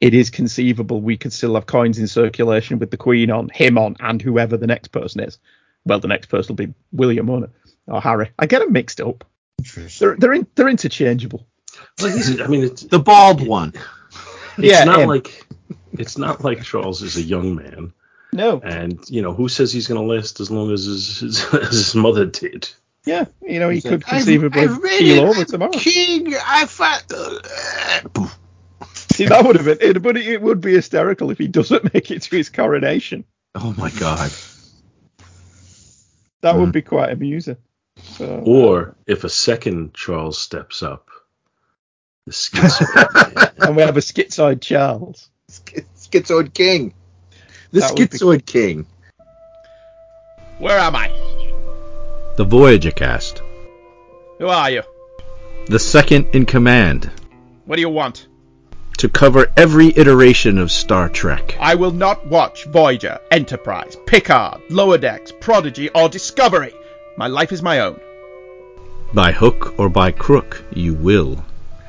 it is conceivable we could still have coins in circulation with the Queen on, him on, and whoever the next person is. Well, the next person will be William, won't it? Or Harry. I get them mixed up. They're they're in, they're interchangeable. Well, he's- I mean, it's, The bald one. it's Yeah, not him. like it's not like Charles is a young man, No. and you know who says he's going to last as long as his, his, his mother did. Yeah, you know, he He's could like, "I've- conceivably I've read over tomorrow. King, I found. Uh, See, that would have been, it, but it would be hysterical if he doesn't make it to his coronation. Oh my god. That Hmm. would be quite amusing. So, Or if a second Charles steps up, the schizoid. and we have a schizoid Charles. Schizoid King. The That would be- Schizoid King. Where am I? The Voyager cast. Who are you? The second in command. What do you want? To cover every iteration of Star Trek. I will not watch Voyager, Enterprise, Picard, Lower Decks, Prodigy, or Discovery. My life is my own. By hook or by crook, you will.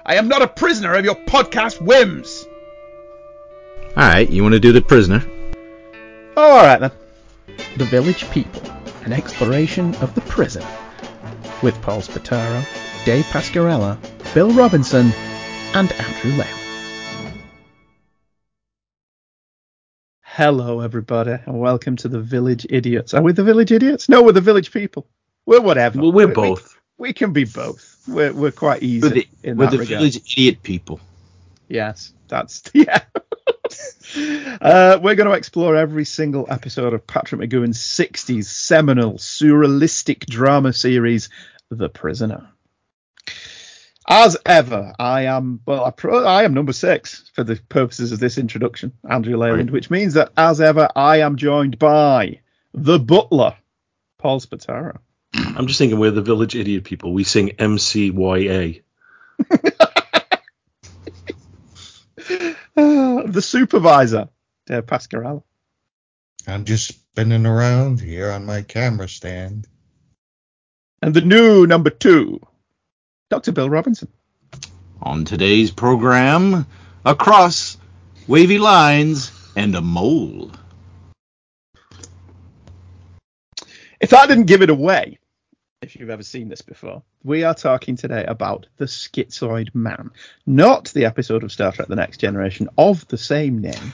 I am not a prisoner of your podcast whims. Alright, you want to do the prisoner? Oh, all right then. The Village People, an exploration of the prison, with Paul Spataro, Dave Pascarella, Bill Robinson, and Andrew Lamb. Hello, everybody, and welcome to the Village Idiots. Are we the Village Idiots? No, we're the Village People. We're whatever. well, we're We- both. We, we can be both. We're we're quite easy We're the, in we're that the regard. village idiot people. Yes, that's yeah. uh, we're going to explore every single episode of Patrick McGoohan's '60s seminal surrealistic drama series, The Prisoner. As ever, I am well. I, pro- I am number six for the purposes of this introduction, Andrew Leyland, which means that as ever, I am joined by the Butler, Paul Spataro. I'm just thinking we're the village idiot people. We sing MCYA. Uh, the supervisor, Dave Pascarella. I'm just spinning around here on my camera stand. And the new number two, Dr. Bill Robinson. On today's program, across wavy lines and a mole. If that didn't give it away, if you've ever seen this before, we are talking today about the Schizoid Man, not the episode of Star Trek: The Next Generation of the same name,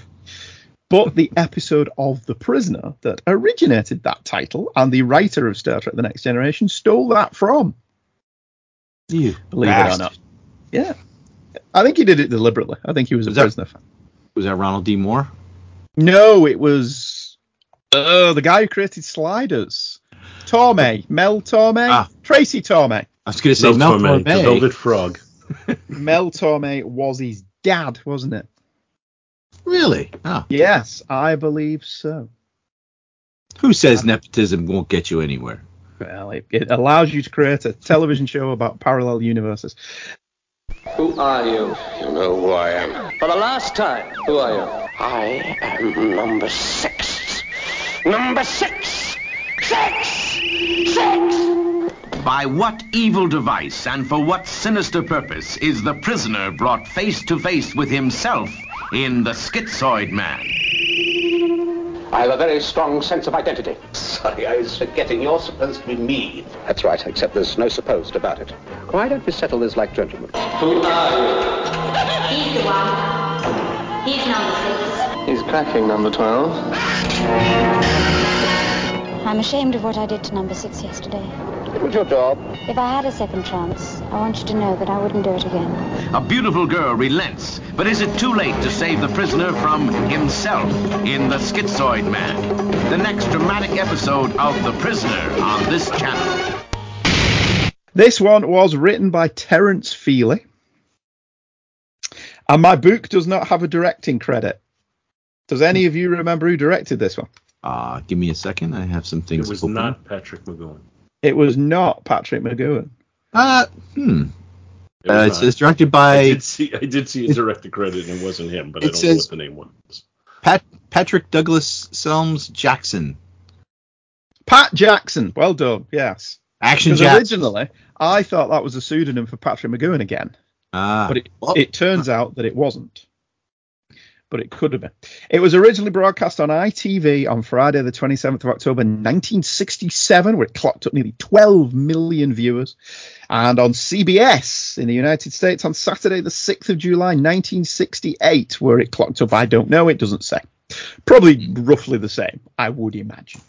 but the episode of The Prisoner that originated that title, and the writer of Star Trek: The Next Generation stole that from. You Believe it or not. Yeah, I think he did it deliberately. I think he was a Was that- prisoner fan. Was that Ronald D. Moore? No, it was uh, the guy who created Sliders. Torme, Mel Torme, Ah. Tracy Torme. I was going to say Mel Mel Torme, the Velvet Frog. Mel Torme was his dad, wasn't it? Really? Ah. Yes, I believe so. Who says nepotism won't get you anywhere? Well, it, it allows you to create a television show about parallel universes. Who are you? You know who I am. For the last time, who are you? I am number six. Number six! Six! Six! By what evil device and for what sinister purpose is the prisoner brought face to face with himself in The Schizoid Man? I have a very strong sense of identity. Sorry, I was forgetting. You're supposed to be me. That's right, except there's no supposed about it. Why don't we settle this like gentlemen? Who are you? He's the one. He's number six. He's cracking number 12. I'm ashamed of what I did to number six yesterday. It was your job. If I had a second chance, I want you to know that I wouldn't do it again. A beautiful girl relents, but is it too late to save the prisoner from himself in The Schizoid Man? The next dramatic episode of The Prisoner on this channel. This one was written by Terence Feely. And my book does not have a directing credit. Does any of you remember who directed this one? Uh, give me a second. I have some things. It things. was open. not Patrick McGoohan. It was not Patrick McGoohan. Uh, hmm. It Uh, it was says not. directed I by did see. I did see a director credit, and it wasn't him, but I It don't know says- what the name was. Pat Patrick Douglas Selms Jackson. Pat Jackson. Well done. Yes. Action Jackson. originally, I thought that was a pseudonym for Patrick McGoohan again. Ah, but it, well, it turns out that it wasn't. But it could have been. It was originally broadcast on ITV on Friday, the 27th of October, 1967, where it clocked up nearly 12 million viewers, and on CBS in the United States on Saturday, the 6th of July, 1968, where it clocked up. I don't know, it doesn't say. Probably roughly the same, I would imagine.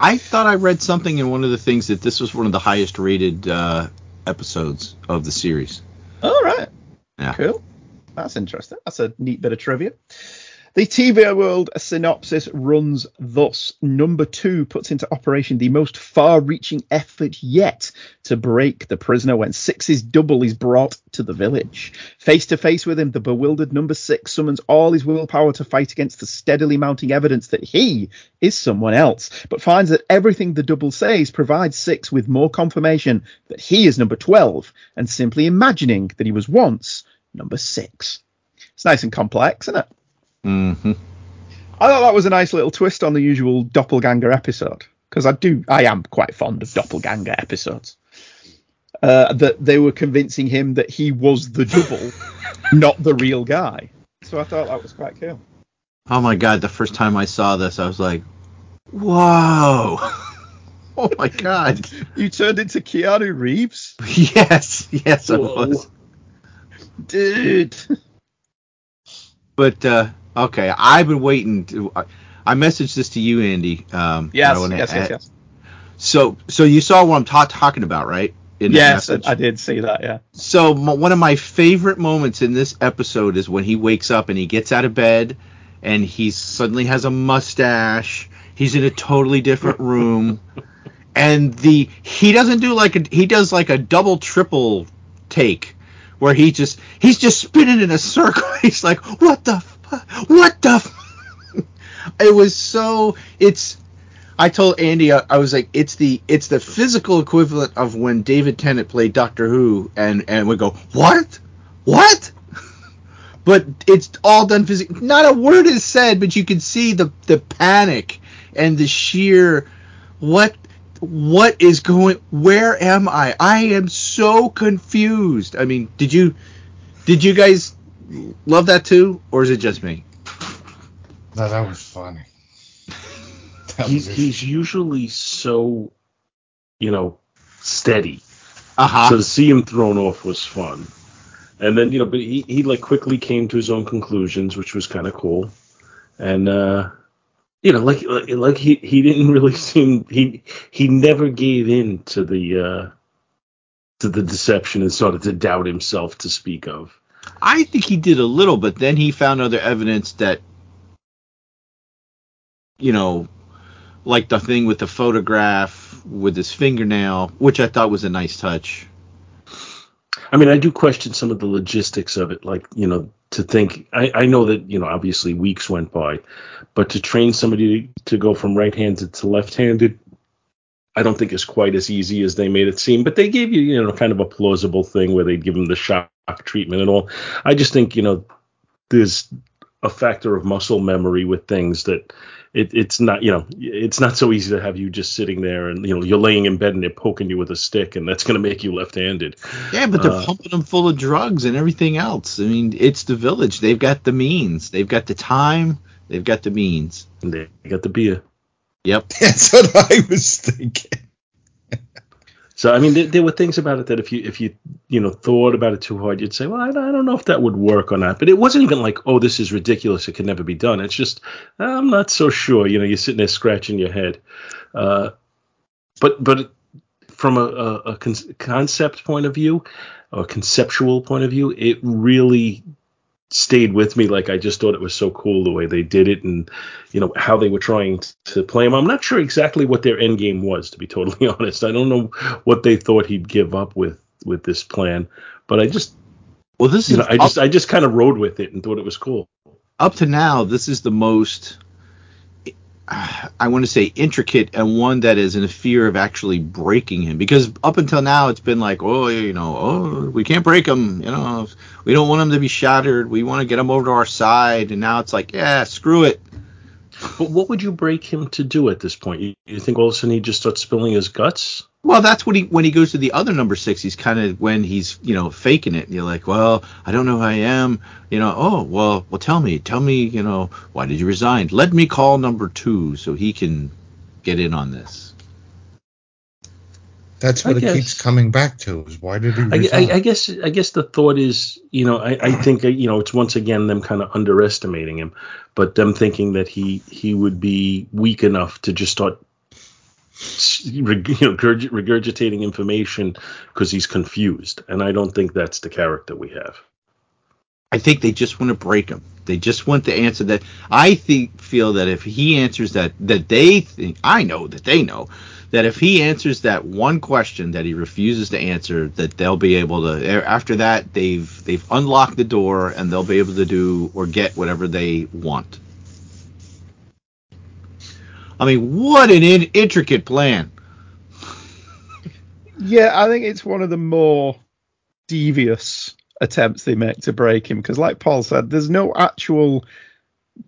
I thought I read something in one of the things that this was one of the highest rated uh, episodes of the series. All right. Yeah. Cool. That's interesting. That's a neat bit of trivia. The TV World synopsis runs thus. Number two puts into operation the most far reaching effort yet to break the prisoner when Six's double is brought to the village. Face to face with him, the bewildered number six summons all his willpower to fight against the steadily mounting evidence that he is someone else, but finds that everything the double says provides Six with more confirmation that he is number 12 and simply imagining that he was once number six. It's nice and complex, isn't it? Mm-hmm. I thought that was a nice little twist on the usual doppelganger episode because I do, I am quite fond of doppelganger episodes. Uh, that they were convincing him that he was the double, not the real guy. So I thought that was quite cool. Oh my god! The first time I saw this, I was like, "Whoa!" oh my god! You turned into Keanu Reeves, yes, yes, I was. Dude. But uh, okay, I've been waiting. To, I, I messaged this to you, Andy. Um, Yes, wanna yes, yes, yes. So, so you saw what I'm ta- talking about, right? In Yes, I, message? I did see that. Yeah. So m- one of my favorite moments in this episode is when he wakes up and he gets out of bed and he suddenly has a mustache. He's in a totally different room. and the he doesn't do like a he does like a double triple take where he just he's just spinning in a circle. He's like, "What the fu- what the fu-" It was so it's I told Andy I, I was like it's the it's the physical equivalent of when David Tennant played Doctor Who and and we go what? What? But it's all done physically not a word is said but you can see the the panic and the sheer what what is going where am I I am so confused I mean did you did you guys love that too or is it just me No, that was funny. That He's was he's usually so, you know, steady. uh-huh So to see him thrown off was fun. And then, you know, but he, he like quickly came to his own conclusions, which was kind of cool. And uh you know, like like, he, he didn't really seem he he never gave in to the uh to the deception and started to doubt himself to speak of. I think he did a little, but then he found other evidence that, you know, like the thing with the photograph with his fingernail, which I thought was a nice touch. I mean, I do question some of the logistics of it. Like, you know, to think, I, I know that, you know, obviously weeks went by, but to train somebody to go from right handed to left handed, I don't think is quite as easy as they made it seem. But they gave you, you know, kind of a plausible thing where they'd give him the shock treatment and all. I just think, you know, there's a factor of muscle memory with things that it, it's not, you know, it's not so easy to have you just sitting there and, you know, you're laying in bed and they're poking you with a stick and that's going to make you left handed. Yeah, but they're Uh, pumping them full of drugs and everything else. I mean, it's the village. They've got the means. They've got the time. They've got the means. And they got the beer. Yep. That's what I was thinking. So I mean, there, there were things about it that if you if you you know thought about it too hard, you'd say, well, I, I don't know if that would work or not. But it wasn't even like, oh, this is ridiculous. It can never be done. It's just I'm not so sure. You know, you're sitting there scratching your head. Uh, but but from a, a, a con- concept point of view, or conceptual point of view, it really stayed with me. Like I just thought it was so cool the way they did it, and you know how they were trying to play him. I'm not sure exactly what their end game was, to be totally honest. I don't know what they thought he'd give up with with this plan, but I just Well, this you is know I just I just kind of rode with it and thought it was cool. up to now, this is the most, I want to say, intricate and one that is in fear of actually breaking him. Because up until now, it's been like, oh, you know, oh, we can't break him. You know, we don't want him to be shattered. We want to get him over to our side. And now it's like, yeah, screw it. But what would you break him to do at this point? You, you think all of a sudden he just starts spilling his guts? Well, that's when he when he goes to the other number six. He's kind of when he's you know faking it. And you're like, well, I don't know who I am. You know, oh well, well, tell me, tell me, you know, why did you resign? Let me call number two so he can get in on this. That's I what it guess. keeps coming back to. Is why did he I, resign? I, I guess I guess the thought is, you know, I, I think uh, you know it's once again them kind of underestimating him, but them thinking that he he would be weak enough to just start, s- reg- you know, regurg- regurgitating information because he's confused, and I don't think that's the character we have. I think they just want to break him. They just want the answer that I think feel that if he answers that that they think I know that they know that if he answers that one question that he refuses to answer that they'll be able to after that they've they've unlocked the door and they'll be able to do or get whatever they want. I mean, what an in, intricate plan. Yeah, I think it's one of the more devious attempts they make to break him because, like Paul said, there's no actual,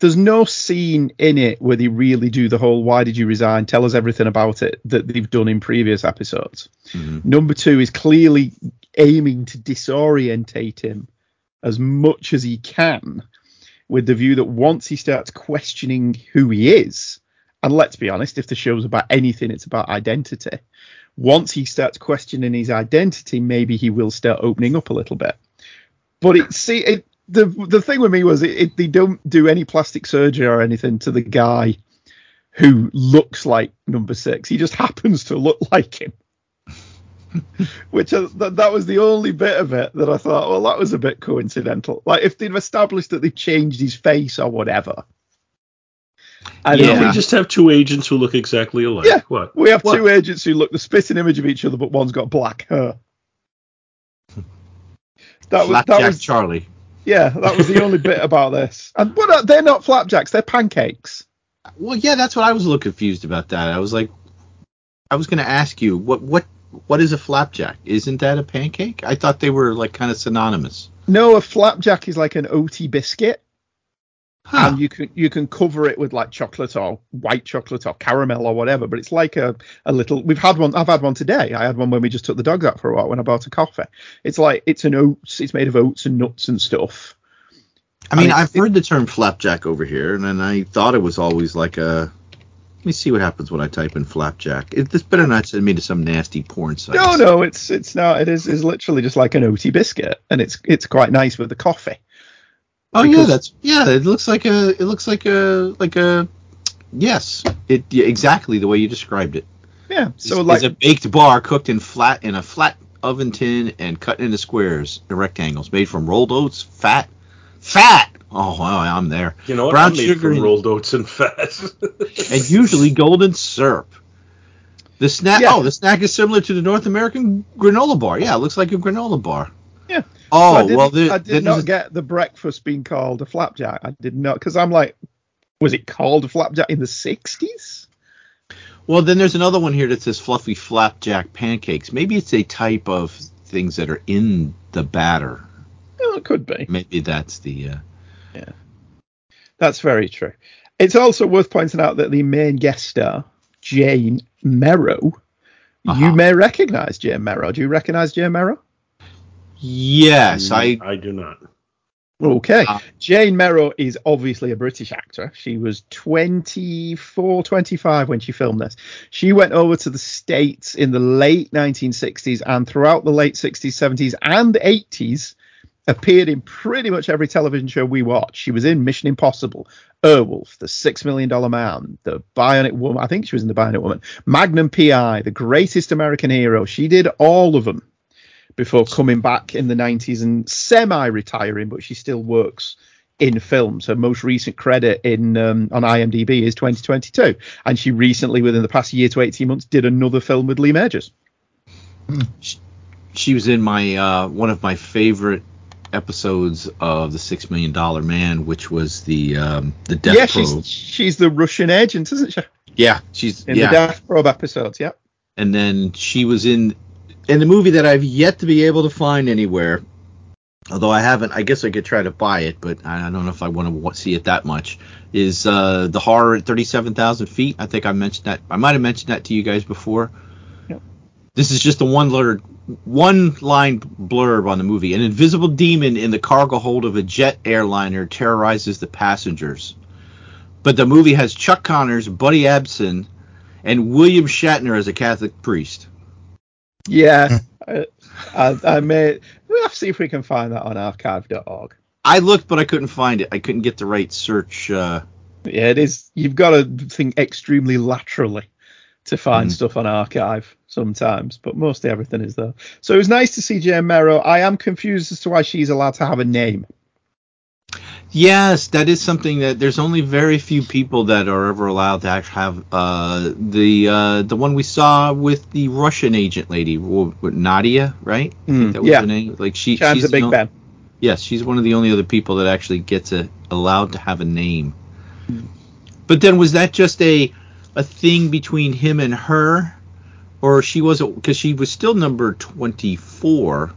there's no scene in it where they really do the whole "Why did you resign? Tell us everything about it" that they've done in previous episodes. Mm-hmm. Number two is clearly aiming to disorientate him as much as he can, with the view that once he starts questioning who he is, and let's be honest, if the show's about anything, it's about identity. Once he starts questioning his identity, maybe he will start opening up a little bit. But it see it, the the thing with me was it, it, they don't do any plastic surgery or anything to the guy who looks like number six. He just happens to look like him. Which uh, that, that was the only bit of it that I thought, well, that was a bit coincidental. Like if they'd established that they changed his face or whatever. And You Yeah. we just have two agents who look exactly alike. Yeah. What? we have What? two agents who look the spitting image of each other, but one's got black hair. That was Flapjack that was Charlie. yeah, that was the only bit about this. And what uh, they're not flapjacks; they're pancakes. Well, yeah, that's what I was a little confused about that. I was like, I was going to ask you what what what is a flapjack? Isn't that a pancake? I thought they were like kind of synonymous. No, a flapjack is like an OT biscuit, Huh. and you can you can cover it with like chocolate or white chocolate or caramel or whatever. But it's like a, a little. We've had one. I've had one today. I had one when we just took the dogs out for a while when I bought a coffee. It's like it's an oats. It's made of oats and nuts and stuff. I mean, I've heard the term flapjack over here, and then I thought it was always like a. Let me see what happens when I type in flapjack. It, this better not send me to some nasty porn site. No, no, it's it's not. It is is literally just like an OT biscuit, and it's it's quite nice with the coffee. Oh yeah, that's yeah. It looks like a. It looks like a like a. Yes, it yeah, exactly the way you described it. Yeah. So it's, like it's a baked bar cooked in flat in a flat oven tin and cut into squares, and rectangles, made from rolled oats, fat, fat. Oh wow, I'm there. You know what? Brown I'm made sugar from and- rolled oats and fat. and usually golden syrup. The snack. Yeah. Oh, the snack is similar to the North American granola bar. Yeah, it looks like a granola bar. Yeah. Oh I didn't, well, I did not get the breakfast being called a flapjack. I did not because I'm like, was it called a flapjack in the '60s? well, then there's another one here that says fluffy flapjack pancakes. Maybe it's a type of things that are in the batter. Oh, it could be. Maybe that's the. Uh, Yeah, That's very true. It's also worth pointing out that the main guest star, Jane Merrow, Uh-huh. you may recognize Jane Merrow. Do you recognize Jane Merrow? Yes, I. I do not. Okay. Ah. Jane Merrow is obviously a British actor. She was 24, 25 when she filmed this. She went over to the States in the late 1960s and throughout the late 60s, 70s, and 80s appeared in pretty much every television show we watch. She was in Mission Impossible, Airwolf, The Six Million Dollar Man, The Bionic Woman. I think she was in The Bionic Woman, Magnum PI, The Greatest American Hero. She did all of them before coming back in the 90s and semi-retiring, but she still works in films. Her most recent credit in um, on IMDb is 2022, and she recently, within the past year to 18 months, did another film with Lee Majors. She was in my uh, one of my favorite episodes of the Six Million Dollar Man, which was the um, the Death yeah, Probe. she's she's the Russian agent, isn't she? yeah, she's In yeah. the Death Probe episodes, yeah. and then she was in in the movie that I've yet to be able to find anywhere. Although I haven't, I guess I could try to buy it, but I don't know if I want to see it that much. Is uh, the horror at thirty-seven thousand feet? I think I mentioned that. I might have mentioned that to you guys before. Yep. This is just a one letter, one line blurb on the movie. An invisible demon in the cargo hold of a jet airliner terrorizes the passengers. But the movie has Chuck Connors, Buddy Ebsen, and William Shatner as a Catholic priest. Yeah, I, I, I may. We'll have to see if we can find that on archive.org. I looked, but I couldn't find it. I couldn't get the right search. Uh, Yeah, it is. You've got to think extremely laterally to find Mm. stuff on archive sometimes, but mostly everything is there. So it was nice to see Jane Merrow. I am confused as to why she's allowed to have a name. Yes, that is something that there's only very few people that are ever allowed to actually have uh, the uh, the one we saw with the Russian agent lady, Nadia, right? Mm, that was yeah. Like she, Chimes she's a Big Ben. Yes, she's one of the only other people that actually gets a, allowed to have a name. But then was that just a a thing between him and her, or she wasn't because she was still number twenty four.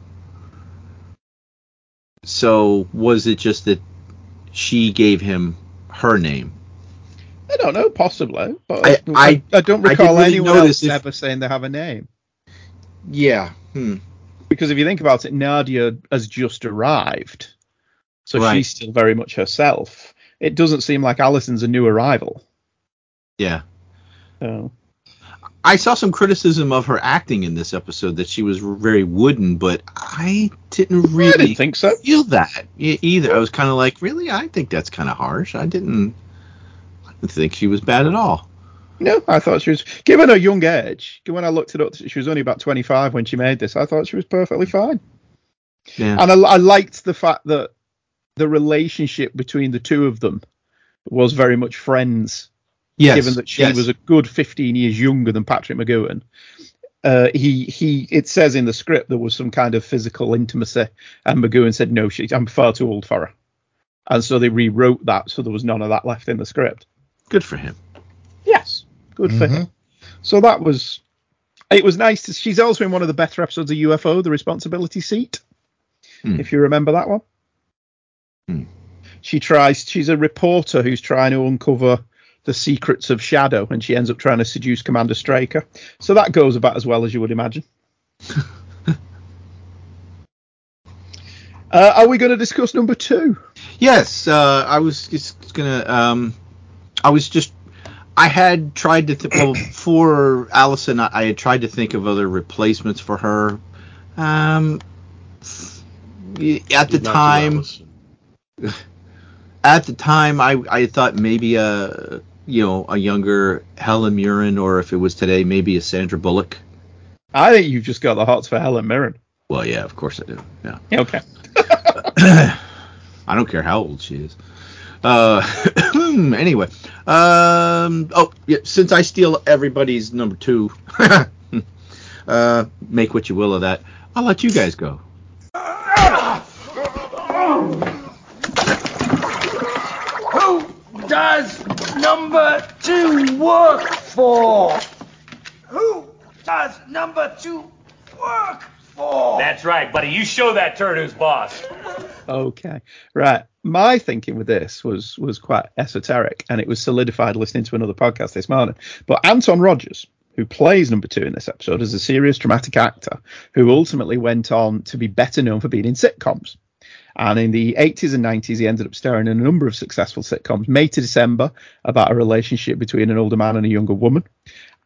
So was it just that she gave him her name? I don't know, possibly, but I- I, I- I, don't recall didn't really anyone else if- ever saying they have a name. Yeah. Hmm. Because if you think about it, Nadia has just arrived, so Right. she's still very much herself. It doesn't seem like Alison's a new arrival. Yeah. So. I saw some criticism of her acting in this episode that she was very wooden, but I didn't really I didn't think so. feel that either. I was kind of like, really? I think that's kind of harsh. I didn't. I didn't think she was bad at all. No, I thought she was, given her young age, when I looked it up, she was only about 25 when she made this. I thought she was perfectly fine. Yeah. And I, I liked the fact that the relationship between the two of them was very much friends, Yes. given that she yes. was a good 15 years younger than Patrick McGoohan. Uh, he he. It says in the script there was some kind of physical intimacy, and McGoohan said no, she, I'm far too old for her, and so they rewrote that, so there was none of that left in the script. good for him. Yes, good for him. So that was. It was nice. To, she's also in one of the better episodes of UFO, The Responsibility Seat. Hmm. If you remember that one. Hmm. She tries. She's a reporter who's trying to uncover the secrets of SHADO, and she ends up trying to seduce Commander Straker. So that goes about as well as you would imagine. uh, are we going to discuss number two? Yes, uh, I was just gonna. Um, I was just. I had tried to. Th- well, for Alison, I, I had tried to think of other replacements for her. Um, at the Did not do time, at the time, I I thought maybe a you know a younger Helen Mirren, or if it was today, maybe a Sandra Bullock. I think you've just got the hearts for Helen Mirren. Well, yeah, of course I do. Yeah. Okay. I don't care how old she is. Uh, anyway, um, oh yeah, since I steal everybody's number two, uh, make what you will of that. I'll let you guys go. Who does number two work for? Who does number two work for? That's right, buddy. You show that turd who's boss. Okay. Right. My thinking with this was was quite esoteric and it was solidified listening to another podcast this morning. But Anton Rodgers, who plays number two in this episode, is a serious dramatic actor who ultimately went on to be better known for being in sitcoms. And in the 80s and 90s, he ended up starring in a number of successful sitcoms. May to December, about a relationship between an older man and a younger woman.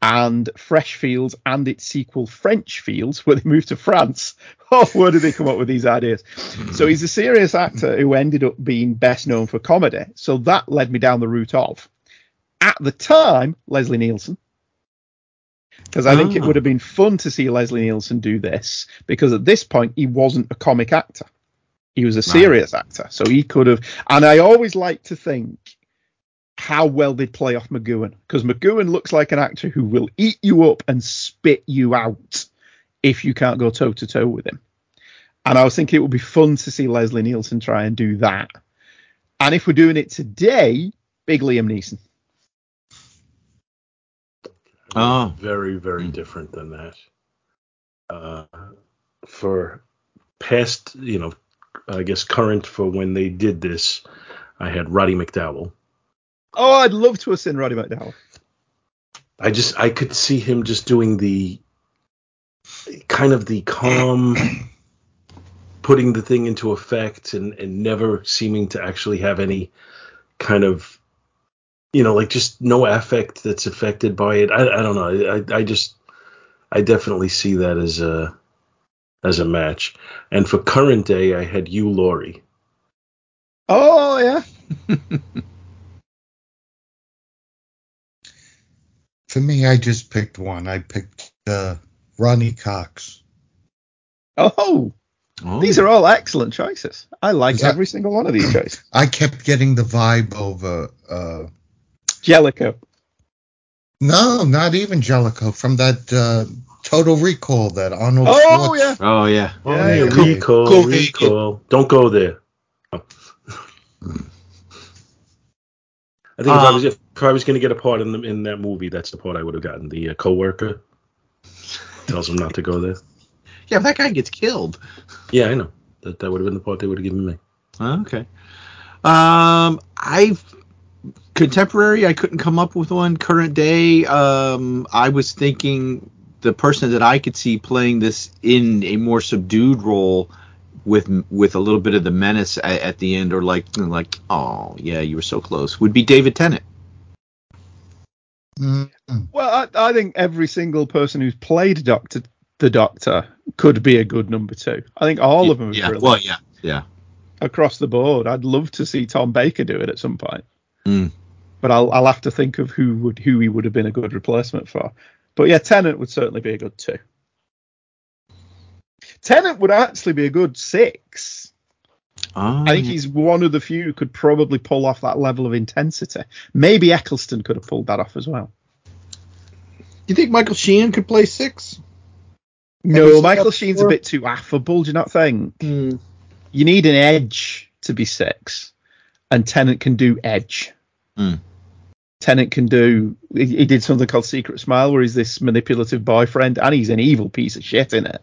And Fresh Fields and its sequel, French Fields, where they moved to France. Oh, where did they come up with these ideas? So he's a serious actor who ended up being best known for comedy. So that led me down the route of, at the time, Leslie Nielsen. Because I think it Ah. would have been fun to see Leslie Nielsen do this, because at this point, he wasn't a comic actor. He was a serious actor. So he could have. And I always like to think how well they'd play off McGoohan, because McGoohan looks like an actor who will eat you up and spit you out if you can't go toe to toe with him. And I was thinking it would be fun to see Leslie Nielsen try and do that. And if we're doing it today, big Liam Neeson. Oh, very very different than that. Uh, for past, you know, I guess current for when they did this, I had Roddy McDowall. Oh, I'd love to have seen Roddy McDowall. I just I could see him just doing the kind of the calm putting the thing into effect and, and never seeming to actually have any kind of you know like just no affect that's affected by it i, I don't know I, I just i definitely see that as a as a match and for current day i had Hugh Laurie Oh yeah. For me, I just picked one. I picked uh, Ronny Cox. Oh, these are all excellent choices. I like Is that- every single one of these choices. I kept getting the vibe over. Uh, Jellico. no, not even Jellico from that uh, Total Recall that Arnold. Oh Schwartz- yeah. Oh yeah. oh, Yeah, yeah, yeah. recall Cool. recall don't go there I think if I Um, was if I was going to get a part in the, in that movie, that's the part I would have gotten. The uh, coworker tells him not to go there. Yeah, but that guy gets killed. Yeah, I know. That that would have been the part they would have given me. Okay. Um, I've contemporary. I couldn't come up with one. Current day. Um, I was thinking the person that I could see playing this in a more subdued role with with a little bit of the menace at, at the end, or like like oh yeah, you were so close, would be David Tennant. Mm, Well, I, I think every single person who's played Doctor the Doctor could be a good number two. I think all of them are Yeah. brilliant Well, yeah. Yeah. across the board. I'd love to see Tom Baker do it at some point, Mm. but I'll I'll have to think of who would who he would have been a good replacement for. But yeah, Tennant would certainly be a good two. Tennant would actually be a good six. Oh, I think he's one of the few who could probably pull off that level of intensity. Maybe Eccleston could have pulled that off as well. Do you think Michael Sheen could play six? No, Michael that Sheen's before? a bit too affable. Do you not think? Hmm. You need an edge to be six, and Tennant can do edge. Hmm. Tennant can do. He, he did something called Secret Smile, where he's this manipulative boyfriend, and he's an evil piece of shit in it,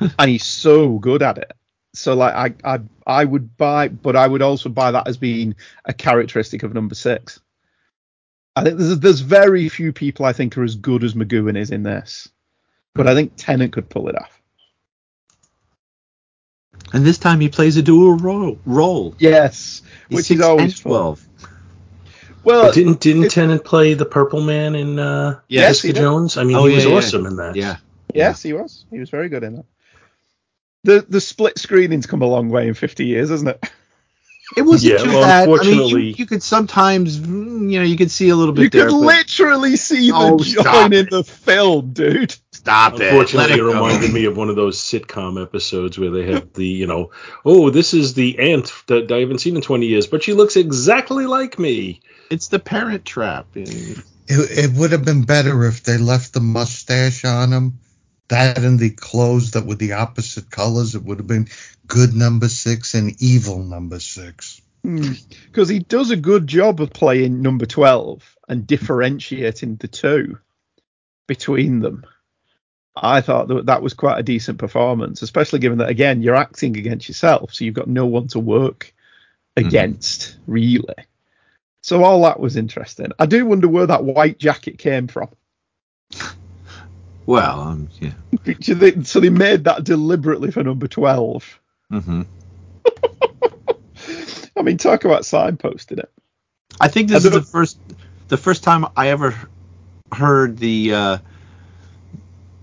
and he's so good at it. So like I, I I would buy, but I would also buy that as being a characteristic of number six. I think there's there's very few people I think are as good as McGoohan is in this, but I think Tennant could pull it off. And this time he plays a dual role. Role. Yes, which is always fun. Twelve. Well, But didn't didn't it- Tennant play the Purple Man in uh, Yes, Jessica. Jones? I mean, Oh, he was yeah, yeah. awesome in that. Yeah. Yes, he was. He was very good in that. The the split screening's come a long way in 50 years, hasn't it? It wasn't Yeah, too well, bad. I mean, you, you could sometimes, mm, you know, you could see a little bit You there. could but literally see the Oh, join in the film, dude. stop it. Unfortunately, it it reminded me of one of those sitcom episodes where they have the, you know, oh, this is the aunt that I haven't seen in 20 years, but she looks exactly like me. It's the Parent Trap. It, it would have been better if they left the mustache on him. That and the clothes that were the opposite colors. It would have been good number six and evil number six. Hmm. Because he does a good job of playing number 12 and differentiating the two between them. I thought that that was quite a decent performance, especially given that, again, you're acting against yourself, so you've got no one to work mm-hmm. against, really. So all that was interesting. I do wonder where that white jacket came from. Well, um, yeah. You think- So they made that deliberately for number 12. hmm I mean, talk about signposting it. I think this I is the first, the first time I ever heard the uh,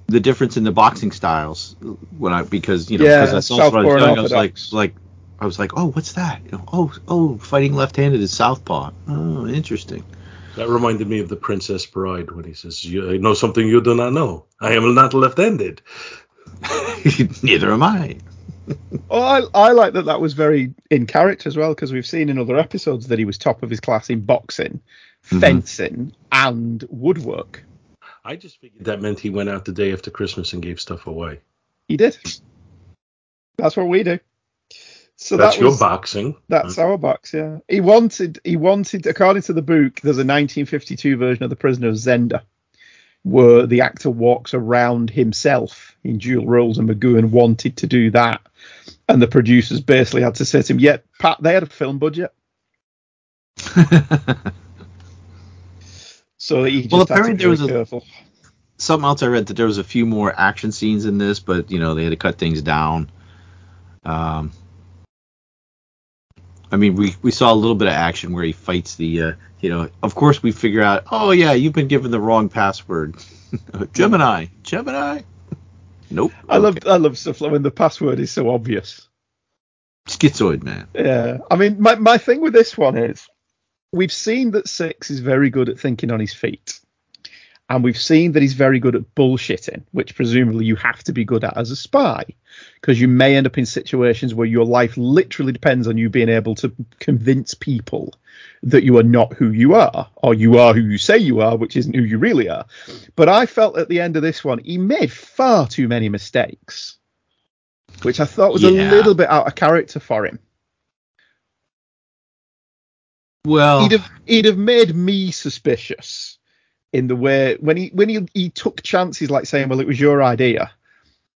the difference in the boxing styles when I because you know Yeah, because I saw what I was doing, I was like like I was like oh what's that you know, oh oh fighting left-handed is southpaw oh interesting That reminded me of the Princess Bride when he says, you, I know something you do not know. I am not left-handed. neither am I Well, oh, I, I like that that was very in character as well because we've seen in other episodes that he was top of his class in boxing, mm-hmm. fencing, and woodwork. I just figured that meant he went out the day after Christmas and gave stuff away. He did. That's what we do. So That's that your boxing. That's our box, yeah. He wanted, he wanted, according to the book, there's a 1952 version of The Prisoner of Zenda, where the actor walks around himself in dual roles, and McGoohan wanted to do that, and the producers basically had to say to him, "Yeah, Pat, they had a film budget, so he just Well, had to apparently be there was a- careful." something else I read that there was a few more action scenes in this, but you know they had to cut things down. Um, I mean, we we saw a little bit of action where he fights the, uh, you know, of course we figure out, oh yeah, you've been given the wrong password, Gemini, Gemini. Nope. I love I love stuff like when the password is so obvious. Schizoid man. Yeah, I mean, my my thing with this one is we've seen that Six is very good at thinking on his feet. And we've seen that he's very good at bullshitting, which presumably you have to be good at as a spy, because you may end up in situations where your life literally depends on you being able to convince people that you are not who you are, or you are who you say you are, which isn't who you really are. But I felt at the end of this one, he made far too many mistakes, which I thought was Yeah. a little bit out of character for him. Well, he'd have he'd have made me suspicious in the way when he when he he took chances like saying, "Well, it was your idea."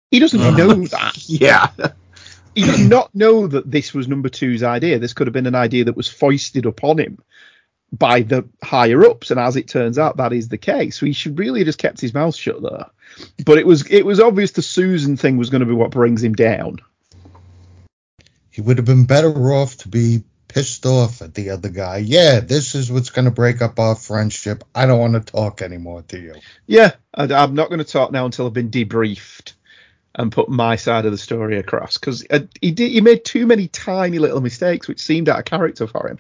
He doesn't uh-huh. know that. yeah. He does not know that this was number two's idea. This could have been an idea that was foisted upon him by the higher ups, and as it turns out, that is the case. So he should really have just kept his mouth shut there. But it was it was obvious the Susan thing was going to be what brings him down. He would have been better off to be pissed off at the other guy. Yeah, this is what's going to break up our friendship. I don't want to talk anymore to you. Yeah, I, I'm not going to talk now until I've been debriefed and put my side of the story across because uh, he did he made too many tiny little mistakes which seemed out of character for him.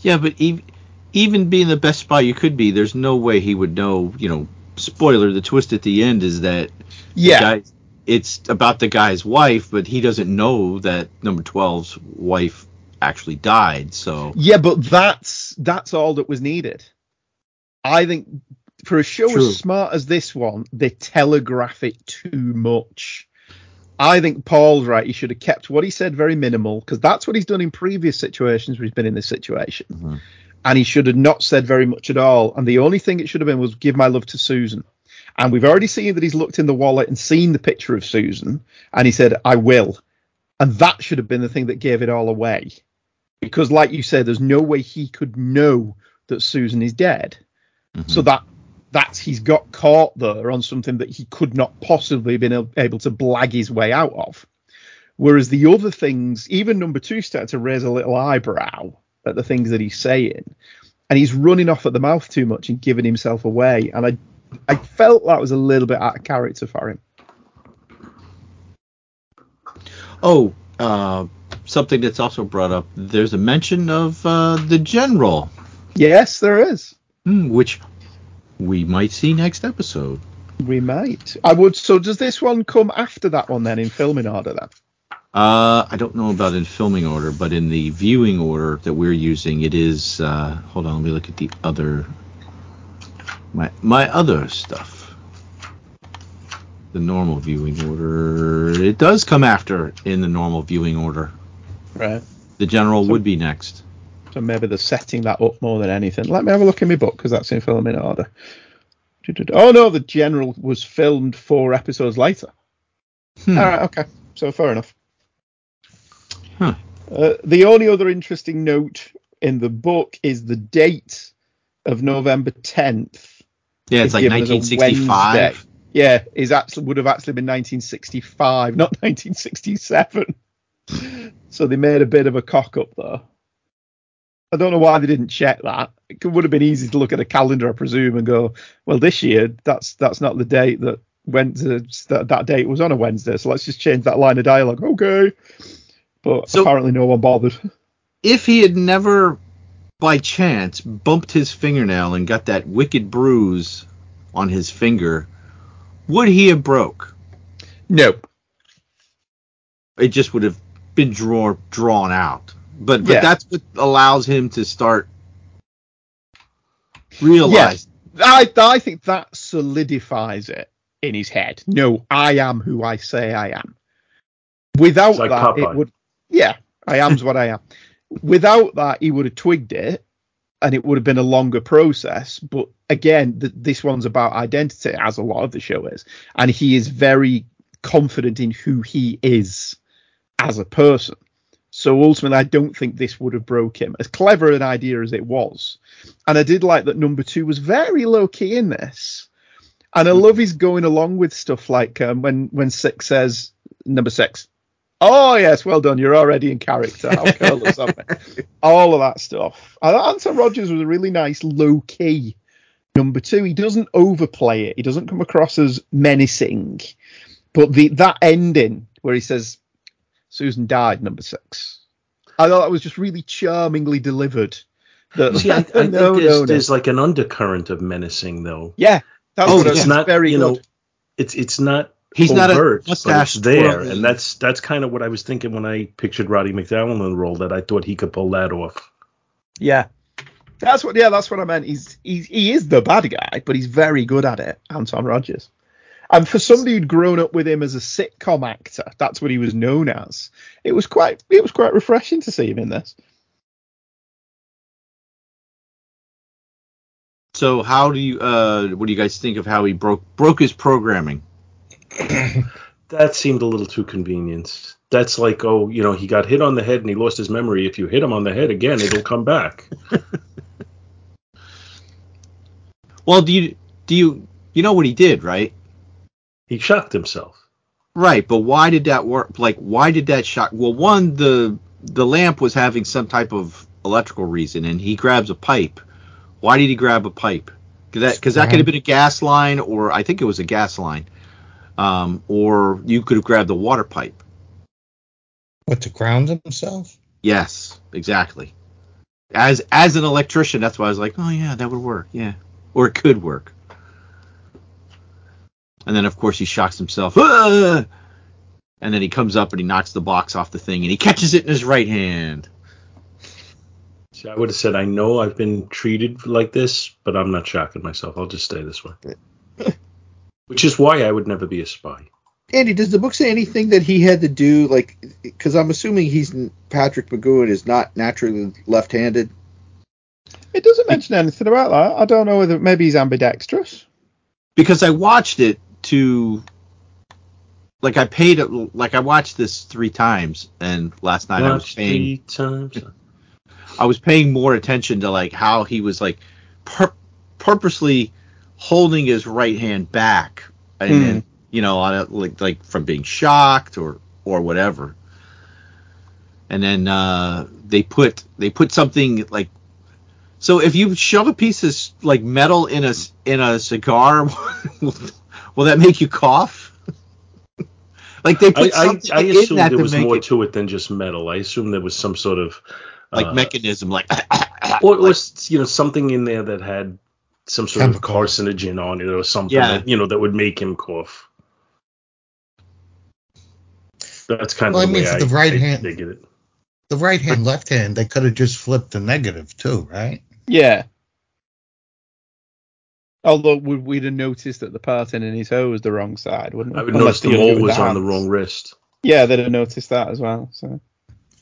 Yeah, but even even being the best spy you could be, there's no way he would know. You know, spoiler: the twist at the end is that Yeah. the guy, it's about the guy's wife, but he doesn't know that number 12's wife actually died. So Yeah, but that's that's all that was needed. I think for a show True. as smart as this one, they telegraph it too much. I think Paul's right. He should have kept what he said very minimal because that's what he's done in previous situations where he's been in this situation. Mm-hmm. And he should have not said very much at all. And the only thing it should have been was give my love to Susan. And we've already seen that he's looked in the wallet and seen the picture of Susan. And he said, I will. And that should have been the thing that gave it all away. Because, like you said, there's no way he could know that Susan is dead. Mm-hmm. So that that's he's got caught there on something that he could not possibly have been able to blag his way out of. Whereas the other things, even number two, started to raise a little eyebrow at the things that he's saying, and he's running off at the mouth too much and giving himself away. And I, I felt that was a little bit out of character for him. Oh, uh, something that's also brought up. There's a mention of uh, the general, Yes, there is. hmm, which we might see next episode. We might. I would. So does this one come after that one then in filming order then? Uh, I don't know about in filming order, but in the viewing order that we're using, it is. Uh, hold on, let me look at the other. My my other stuff. The normal viewing order. It does come after in the normal viewing order. Right. The general would be next. So maybe they're setting that up more than anything. Let me have a look in my book because that's in filming order. Oh no, the general was filmed four episodes later. Hmm. All right, okay, so fair enough. Huh. Uh, the only other interesting note in the book is the date of November 10th. Yeah, it's like given as a 1965. Yeah, is actually would have actually been 1965, not 1967. so they made a bit of a cock up there. I don't know why they didn't check that. It would have been easy to look at a calendar, I presume, and go, well, this year that's that's not the date that went to, that, that date was on a Wednesday, so let's just change that line of dialogue. Okay, but So- apparently no one bothered. if he had never by chance bumped his fingernail and got that wicked bruise on his finger, would he have broke? No. It just would have been draw, drawn out. But but Yeah. that's what allows him to start realize I I think that solidifies it in his head. No, I am who I say I am. Without like that, Popeye. it would. Yeah, I am's what I am. Without that, he would have twigged it, and it would have been a longer process. But again, th- this one's about identity, as a lot of the show is, and he is very confident in who he is as a person. So ultimately, I don't think this would have broke him. As clever an idea as it was, and I did like that number two was very low key in this. And I love his going along with stuff like um, when when six says number six. Oh yes, well done. You're already in character. How cool is that? All of that stuff. I thought Anton Rodgers was a really nice low key number two. He doesn't overplay it. He doesn't come across as menacing. But the that ending where he says Susan died, number six. I thought that was just really charmingly delivered. That, See, I, I think no, there's, no, no. there's like an undercurrent of menacing though. Yeah, that's oh, it's it's not very you know, good. it's it's not He's not a overt, but mustache there, twirling- and that's that's kind of what I was thinking when I pictured Roddy McDowall in the role. That I thought he could pull that off. Yeah. That's what yeah, that's what I meant. He's he's he is the bad guy, but he's very good at it, Anton Rodgers. And for somebody who'd grown up with him as a sitcom actor, that's what he was known as. It was quite it was quite refreshing to see him in this. So how do you uh what do you guys think of how he broke broke his programming? That seemed a little too convenient. That's like, oh, you know, he got hit on the head and he lost his memory. If you hit him on the head again, it'll come back. Well, do you do you you know what he did, right? He shocked himself. Right, but why did that work? Like, why did that shock? Well, one, the the lamp was having some type of electrical reason, and he grabs a pipe. Why did he grab a pipe? Because that, 'cause that could have been a gas line, or I think it was a gas line, um, or you could have grabbed a water pipe. What to ground himself? Yes, exactly. As as an electrician, that's why I was like, oh yeah, that would work, yeah, or it could work. And then of course he shocks himself, "Ah!" and then he comes up and he knocks the box off the thing and he catches it in his right hand. See, I would have said, I know I've been treated like this, but I'm not shocking myself. I'll just stay this way. Which is why I would never be a spy. Andy, does the book say anything that he had to do? Like, because I'm assuming he's Patrick McGoohan is not naturally left-handed. It doesn't mention anything about that. I don't know whether maybe he's ambidextrous. Because I watched it to, like I paid it, like I watched this three times, and last night I was paying. three times. I was paying more attention to like how he was like pur- purposely holding his right hand back, and Hmm. then, you know, on a, like like from being shocked or or whatever. And then uh, they put they put something like so if you shove a piece of like metal in a in a cigar, will that make you cough? like they I, put I, something I in that there was more it to it than just metal. I assume there was some sort of like uh, mechanism, like or, or you know something in there that had some sort Chemical. of carcinogen on it or something Yeah. that you know that would make him cough. That's kind Well, of I mean, way for I, the right I hand- figured it. The right hand, left hand, they could have just flipped the negative too, right? Yeah. Although we- we'd have noticed that the pattern in his hoe was the wrong side, wouldn't we? I would Unless notice the mole undid was on the wrong wrist. Yeah, they'd have noticed that as well. So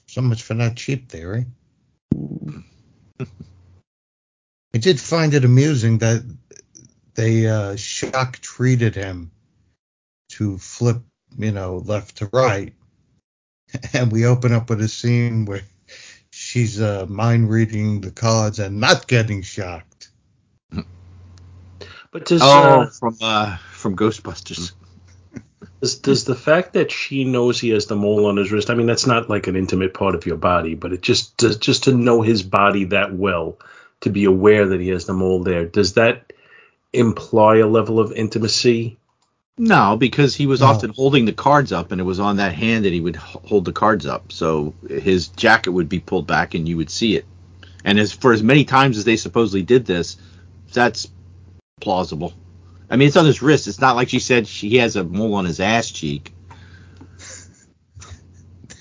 So much for that cheap theory. I did find it amusing that they uh, shock treated him to flip, you know, left to right, and we open up with a scene where she's uh, mind reading the cards and not getting shocked. But does oh uh, from uh from Ghostbusters. does, does the fact that she knows he has the mole on his wrist? I mean, that's not like an intimate part of your body, but it just does, just to know his body that well, to be aware that he has the mole there. Does that imply a level of intimacy? No, because he was No. often holding the cards up, and it was on that hand that he would hold the cards up. So his jacket would be pulled back, and you would see it. And as for as many times as they supposedly did this, that's plausible. I mean, it's on his wrist. It's not like she said she, he has a mole on his ass cheek.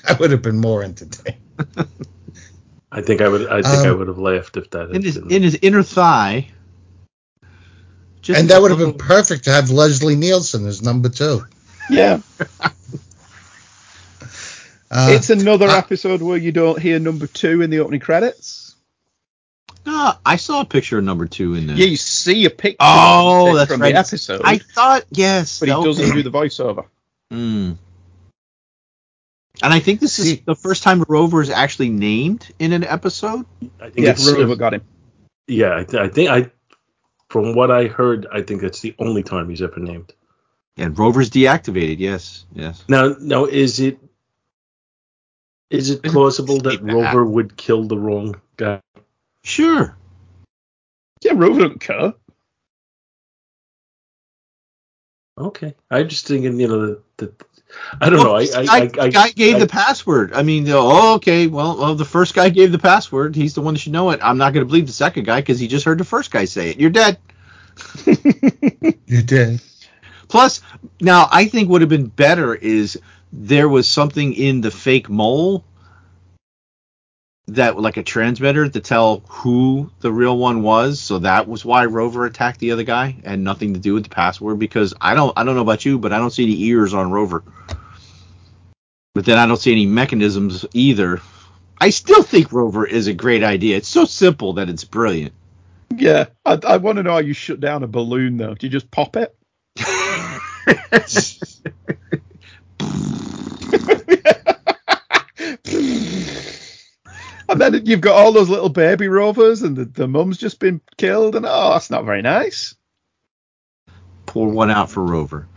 That would have been more entertaining. I think I would. I think I Um, would have laughed if that In his been. in his inner thigh. Just and that would have been perfect to have Leslie Nielsen as number two. yeah, Uh, it's another I- episode where you don't hear number two in the opening credits. No, I saw a picture of number two in there. Yeah, you see a picture Oh, that's from right. the episode, I thought yes, but he okay. doesn't do the voiceover. Mm. And I think this is See- the first time Rover is actually named in an episode. I think Yeah, it's Rover got him. yeah. I, th- I think I from what I heard, I think that's the only time he's ever named. And Rover's deactivated. Yes, yes. Now, now is it is it plausible that Rover would kill the wrong guy? Sure. Yeah, Rover don't care. Okay, I'm just thinking, you know, that, that I don't know. I, the I, guy, I, the guy gave I- the password. I mean, oh, oh, okay. Well, well, the first guy gave the password. He's the one that should know it. I'm not going to believe the second guy because he just heard the first guy say it. You're dead. You're dead. Plus, now I think would have been better is there was something in the fake mole that like a transmitter to tell who the real one was. So that was why Rover attacked the other guy and nothing to do with the password because I don't I don't know about you, but I don't see any ears on Rover. But then I don't see any mechanisms either. I still think Rover is a great idea. It's so simple that it's brilliant. Yeah, I, I want to know how you shut down a balloon though. Do you just pop it? and then you've got all those little baby rovers, and the, the mum's just been killed, and oh, that's not very nice. Pour one out for Rover.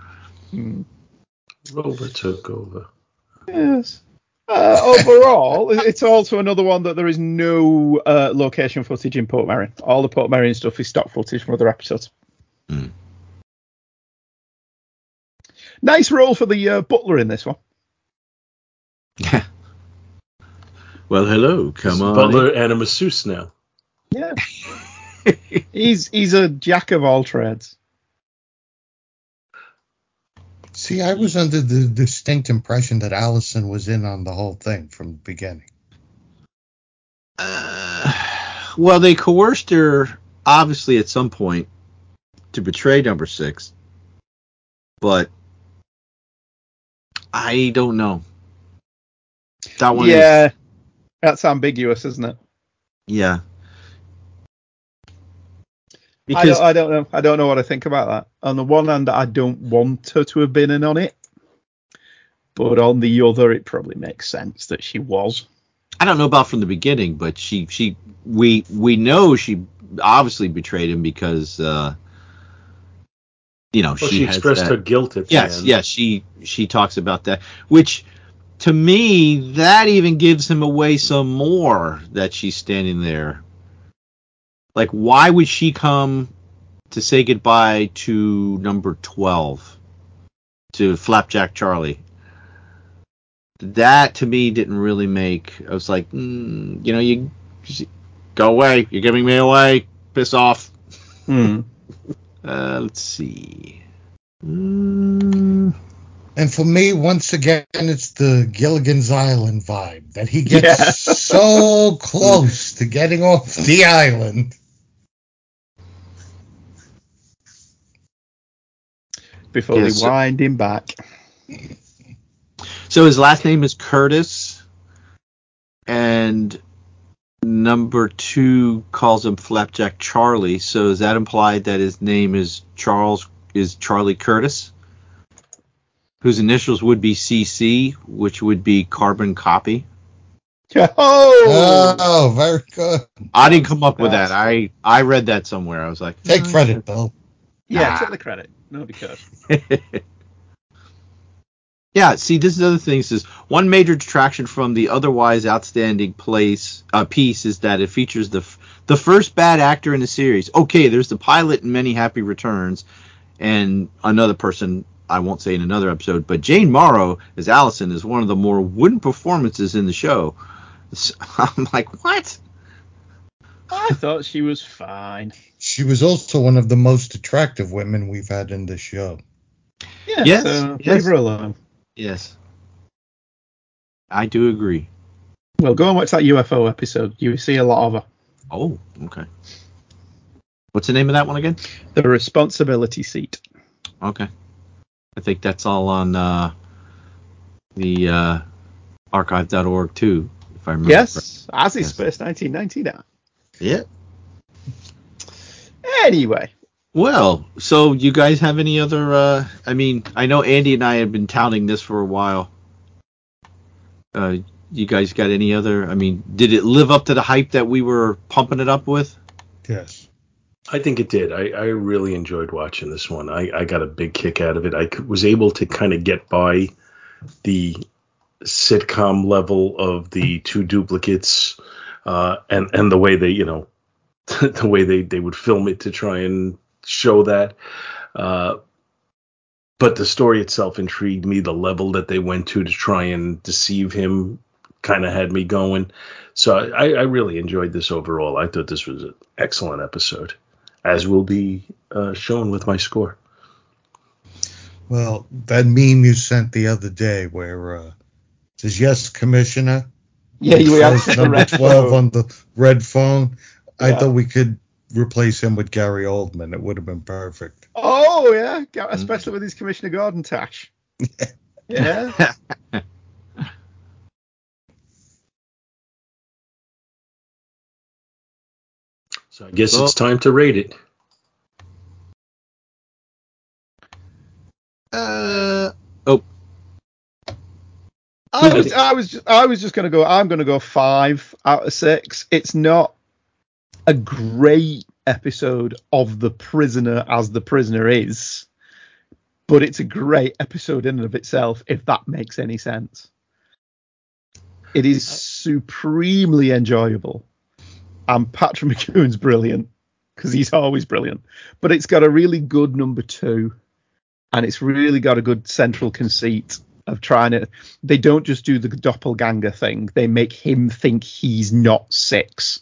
Rover took over. Yes. Uh, overall, it's also another one that there is no uh, location footage in Portmeirion. All the Portmeirion stuff is stock footage from other episodes. Hmm. Nice role for the uh, butler in this one. Well, hello, come on. Butler and a masseuse now. Yeah. he's he's a jack of all trades. See, I was under the distinct impression that Alison was in on the whole thing from the beginning. Uh, well, they coerced her, obviously, at some point to betray number six. But I don't know. That one is. Yeah, that's ambiguous, isn't it? Yeah. I Because don't, I don't know. I don't know what I think about that. On the one hand, I don't want her to have been in on it, but on the other, it probably makes sense that she was. I don't know about from the beginning, but she she we we know she obviously betrayed him because uh you know Well, she, she, expressed that- her guilt at the Yes, end. yes, she she talks about that, which to me that even gives him away some more that she's standing there. Like, why would she come to say goodbye to number twelve, to Flapjack Charlie? That to me didn't really make. I was like, mm, you know, you go away. You're giving me away. Piss off. Hmm. Uh, let's see. Mm, And for me, once again, it's the Gilligan's Island vibe that he gets Yeah. so close to getting off the island. Before Yeah, they wind him back. So his last name is Curtis, and number two calls him Flapjack Charlie. So is that implied that his name is Charles is Charlie Curtis, whose initials would be CC, which would be carbon copy? Oh, Oh, very good. I didn't come up with that. I I read that somewhere. I was like, Take credit, Bill. yeah, Ah. take the credit. Nobody cares. Yeah, see, this is the other thing. Is one major detraction from the otherwise outstanding place uh, piece is that it features the f- the first bad actor in the series. Okay, there's the pilot and many happy returns, and another person I won't say in another episode, but Jane Merrow as Alison is one of the more wooden performances in the show. So, I'm like, what? I thought she was fine. She was also one of the most attractive women we've had in the show. Yeah, Yes, so yes. leave her alone. Yes, I do agree. Well, go and watch that UFO episode. You see a lot of her. Oh, okay. What's the name of that one again? The responsibility seat. Okay. I think that's all on uh, the uh, archive.org too, if I remember. Yes, as is Yes. Space 1999. Yeah. Anyway, Well, so you guys have any other? Uh, I mean, I know Andy and I have been touting this for a while. Uh, you guys got any other? I mean, did it live up to the hype that we were pumping it up with? Yes. I think it did. I, I really enjoyed watching this one. I, I got a big kick out of it. I c- was able to kind of get by the sitcom level of the two duplicates uh, and and the way they you know the way they they would film it to try and show that. Uh, but the story itself intrigued me. The level that they went to to try and deceive him kind of had me going. So I, I really enjoyed this overall. I thought this was an excellent episode, as will be uh, shown with my score. Well, that meme you sent the other day where uh, says yes, Commissioner. Yeah, you It have says the number twelve on the red phone. I thought we could replace him with Gary Oldman. It would have been perfect. Oh yeah, Ga- especially with his Commissioner Gordon tash. Yeah. So I guess Well- it's time to rate it. Uh, oh, I was, I was, just, I was just gonna go. I'm gonna go five out of six. It's not a great episode of the prisoner as the prisoner is, but it's a great episode in and of itself. If that makes any sense, it is supremely enjoyable, and Patrick McGoohan's brilliant because he's always brilliant. But it's got a really good number two, and it's really got a good central conceit of trying to they don't just do the doppelganger thing. They make him think he's not six.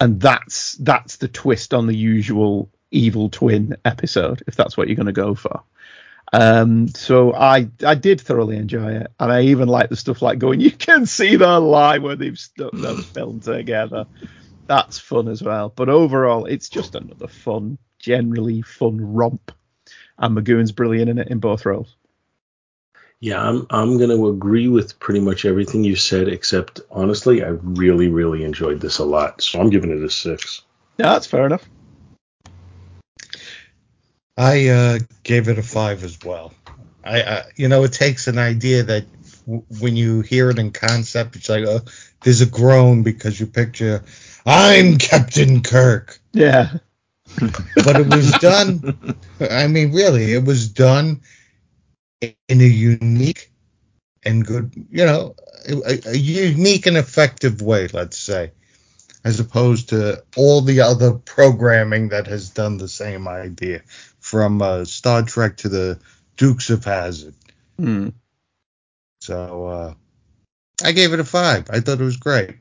And that's that's the twist on the usual evil twin episode if that's what you're going to go for um so i i did thoroughly enjoy it. And i even like the stuff like going you can see the lie where they've stuck them film together. That's fun as well. But overall it's just another fun generally fun romp. And McGoohan's brilliant in it in both roles. Yeah, I'm I'm going to agree with pretty much everything you said, except honestly, I really really enjoyed this a lot. So I'm giving it a six. yeah that's fair enough I uh, gave it a five as well. I, I, you know, it takes an idea that w- when you hear it in concept, it's like, oh, there's a groan because you picture, I'm Captain Kirk. yeah But it was done. I mean, really, it was done in a unique and good, you know, a, a unique and effective way, let's say, as opposed to all the other programming that has done the same idea, from uh, Star Trek to the Dukes of Hazzard. Hmm. So uh, I gave it a five. I thought it was great.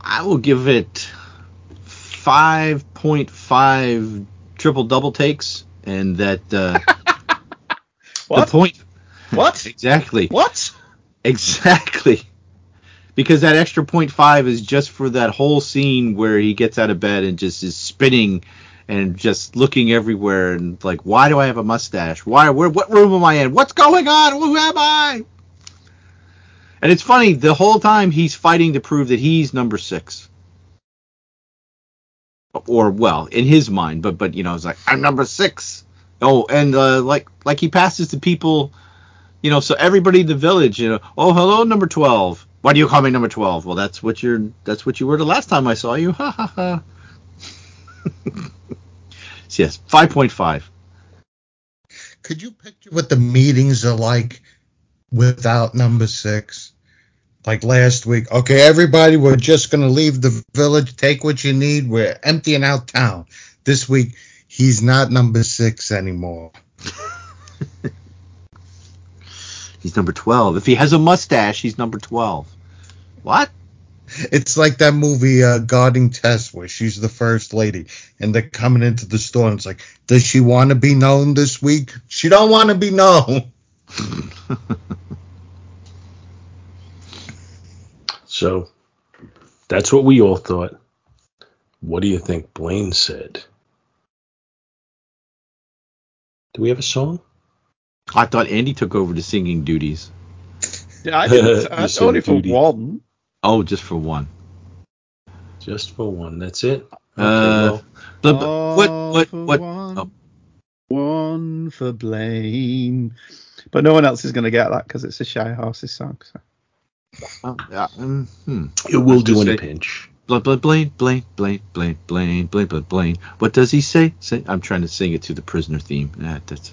I will give it 5.5 triple double takes, and that uh, What? the point What? exactly What? exactly because that extra point five is just for that whole scene where he gets out of bed and just is spinning and just looking everywhere and like why do I have a mustache? Why where what room am I in? What's going on? Who am I? And it's funny the whole time he's fighting to prove that he's number six. Or well, in his mind, but but you know, it's like I'm number six. Oh, and uh, like like he passes to people, you know, so everybody in the village, you know, oh hello number twelve. Why do you call me number twelve? Well, that's what you're that's what you were the last time I saw you. Ha ha ha. Yes, five point five. Could you picture what the meetings are like without number six? Like last week, okay, everybody, we're just going to leave the village, take what you need, we're emptying out town. This week, he's not number six anymore. He's number twelve. If he has a mustache, he's number twelve. What? It's like that movie, uh, Guarding Tess, where she's the first lady, and they're coming into the store, and it's like, does she want to be known this week? She don't want to be known. So that's what we all thought. What do you think Blaine said? Do we have a song? I thought Andy took over the singing duties. Yeah, I didn't. You only for duty. One. Oh, just for one. Just for one. That's it. Okay, Uh, well, But, but what what what? One, oh. one for blame. But no one else is going to get that because it's a Shy Horses song. So. Oh, yeah, mm, hmm. it will do in a pinch. Blah blah Blaine, Blaine, Blaine, Blaine, Blaine, Blaine, Blaine, Blaine. What does he say? say? I'm trying to sing it to the prisoner theme. Ah, that's,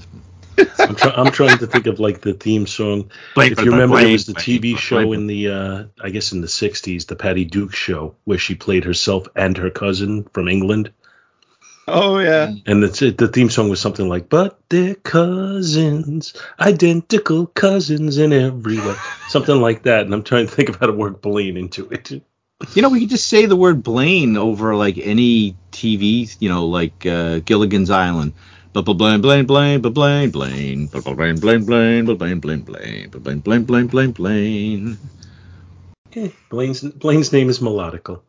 I'm, try- I'm trying to think of like the theme song. Blaine, if you Blaine, remember, Blaine, there was the TV Blaine, show Blaine. in the, uh, I guess in the '60s, the Patty Duke show, where she played herself and her cousin from England. Oh yeah. And it's, it, the theme song was something like, "But they're cousins, identical cousins in every way," something like that. And I'm trying to think of how to work Blaine into it. You know, we could just say the word Blaine over like any TV, you know, like uh, Gilligan's Island. Blah blah Blaine Blaine Blaine blah Blaine Blaine blah blah Blaine Blaine Blaine blah Blaine Blaine Blaine blah Blaine Blaine Blaine Blaine Blaine. Eh, Blaine's Blaine's name is melodical.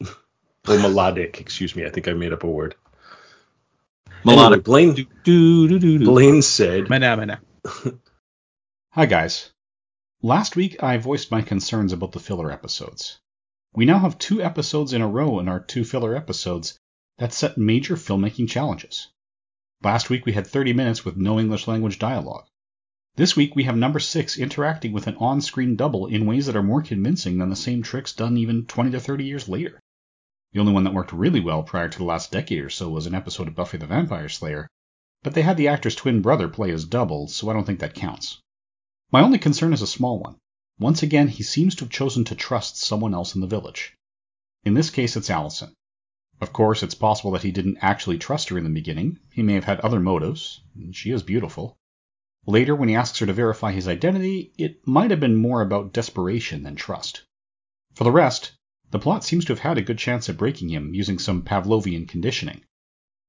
or melodic, excuse me. I think I made up a word. Melodic. Anyway, Blaine. Blaine said, Mena, mena. Hi, guys. Last week I voiced my concerns about the filler episodes. We now have two episodes in a row in our two filler episodes that set major filmmaking challenges. Last week we had 30 minutes with no English language dialogue. This week we have number 6 interacting with an on screen double in ways that are more convincing than the same tricks done even 20 to 30 years later. The only one that worked really well prior to the last decade or so was an episode of Buffy the Vampire Slayer, but they had the actor's twin brother play as double, so I don't think that counts. My only concern is a small one. Once again, he seems to have chosen to trust someone else in the village. In this case, it's Alison. Of course, it's possible that he didn't actually trust her in the beginning. He may have had other motives. She is beautiful. Later, when he asks her to verify his identity, it might have been more about desperation than trust. For the rest, the plot seems to have had a good chance at breaking him using some Pavlovian conditioning.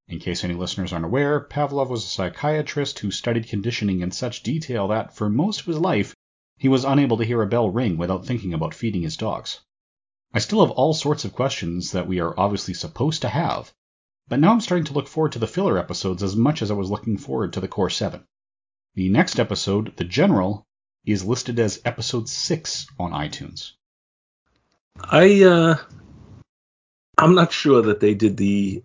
In case any listeners aren't aware, Pavlov was a psychiatrist who studied conditioning in such detail that, for most of his life, he was unable to hear a bell ring without thinking about feeding his dogs. I still have all sorts of questions that we are obviously supposed to have, but now I'm starting to look forward to the filler episodes as much as I was looking forward to the Core 7. The next episode, The General, is listed as episode 6 on iTunes. I uh I'm not sure that they did the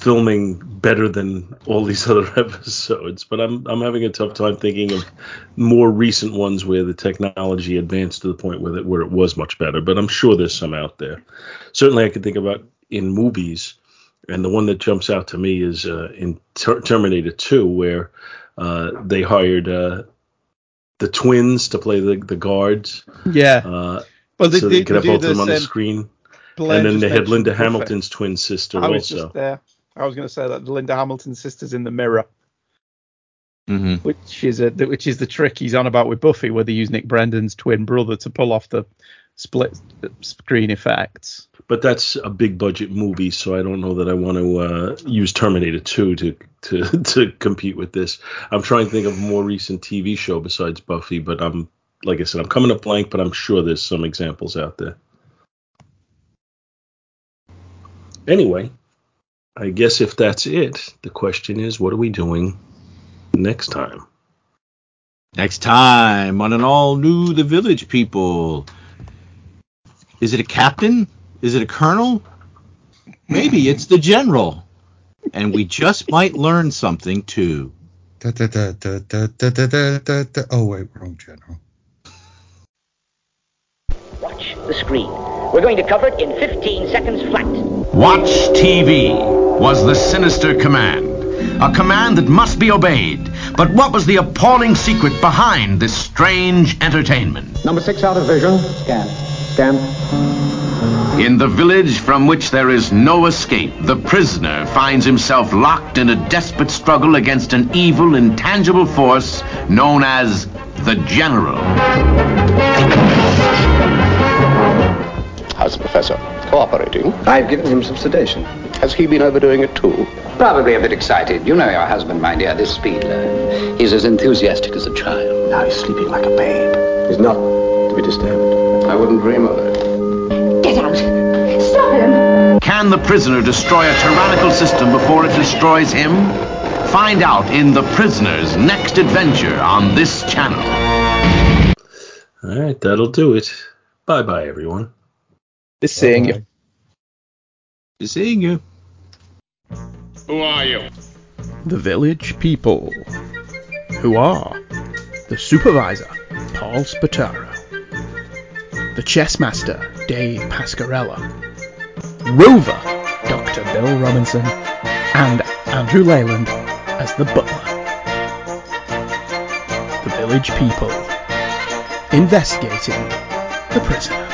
filming better than all these other episodes, but I'm I'm having a tough time thinking of more recent ones where the technology advanced to the point where it, where it was much better. But I'm sure there's some out there. Certainly, I can think about in movies, and the one that jumps out to me is uh, in Ter- Terminator 2, where uh, they hired uh, the twins to play the the guards. Yeah. Uh, Well, they- so they- they could have both of them on the screen. Blaine and then they had Linda Buffy. Hamilton's twin sister I was also. I was going to say that the Linda Hamilton sisters in the mirror, Mm-hmm. which is a which is the trick he's on about with Buffy, where they use Nick Brendon's twin brother to pull off the split screen effects. But that's a big budget movie, so I don't know that I want to uh, use Terminator 2 to, to to compete with this. I'm trying to think of a more recent TV show besides Buffy, but I'm like I said, I'm coming up blank, but I'm sure there's some examples out there. Anyway, I guess if that's it, the question is, what are we doing next time? Next time on an all new The Village People. Is it a captain? Is it a colonel? Maybe it's the general. And we just might learn something too. Da, da, da, da, da, da, da, da, da, da. Oh, wait, wrong general. Watch the screen. We're going to cover it in 15 seconds flat. Watch TV was the sinister command. A command that must be obeyed. But what was the appalling secret behind this strange entertainment? Number six out of vision. Scan. Scan. In the village from which there is no escape, the prisoner finds himself locked in a desperate struggle against an evil, intangible force known as the General. How's the professor? Cooperating? I've given him some sedation. Has he been overdoing it too? Probably a bit excited. You know your husband, my dear, this Speedlearn. He's as enthusiastic as a child. Now he's sleeping like a babe. He's not to be disturbed. I wouldn't dream of it. Get out! Stop him! Can the prisoner destroy a tyrannical system before it destroys him? Find out in The Prisoner's next adventure on this channel. All right, that'll do it. Bye bye, everyone. Just seeing you. Just seeing you. Who are you? The village people. Who are? The supervisor, Paul Spataro. The the chess master, Dave Pascarella, Rover, Dr. Bill Robinson, and Andrew Leyland as the butler. The village people investigating the prisoner.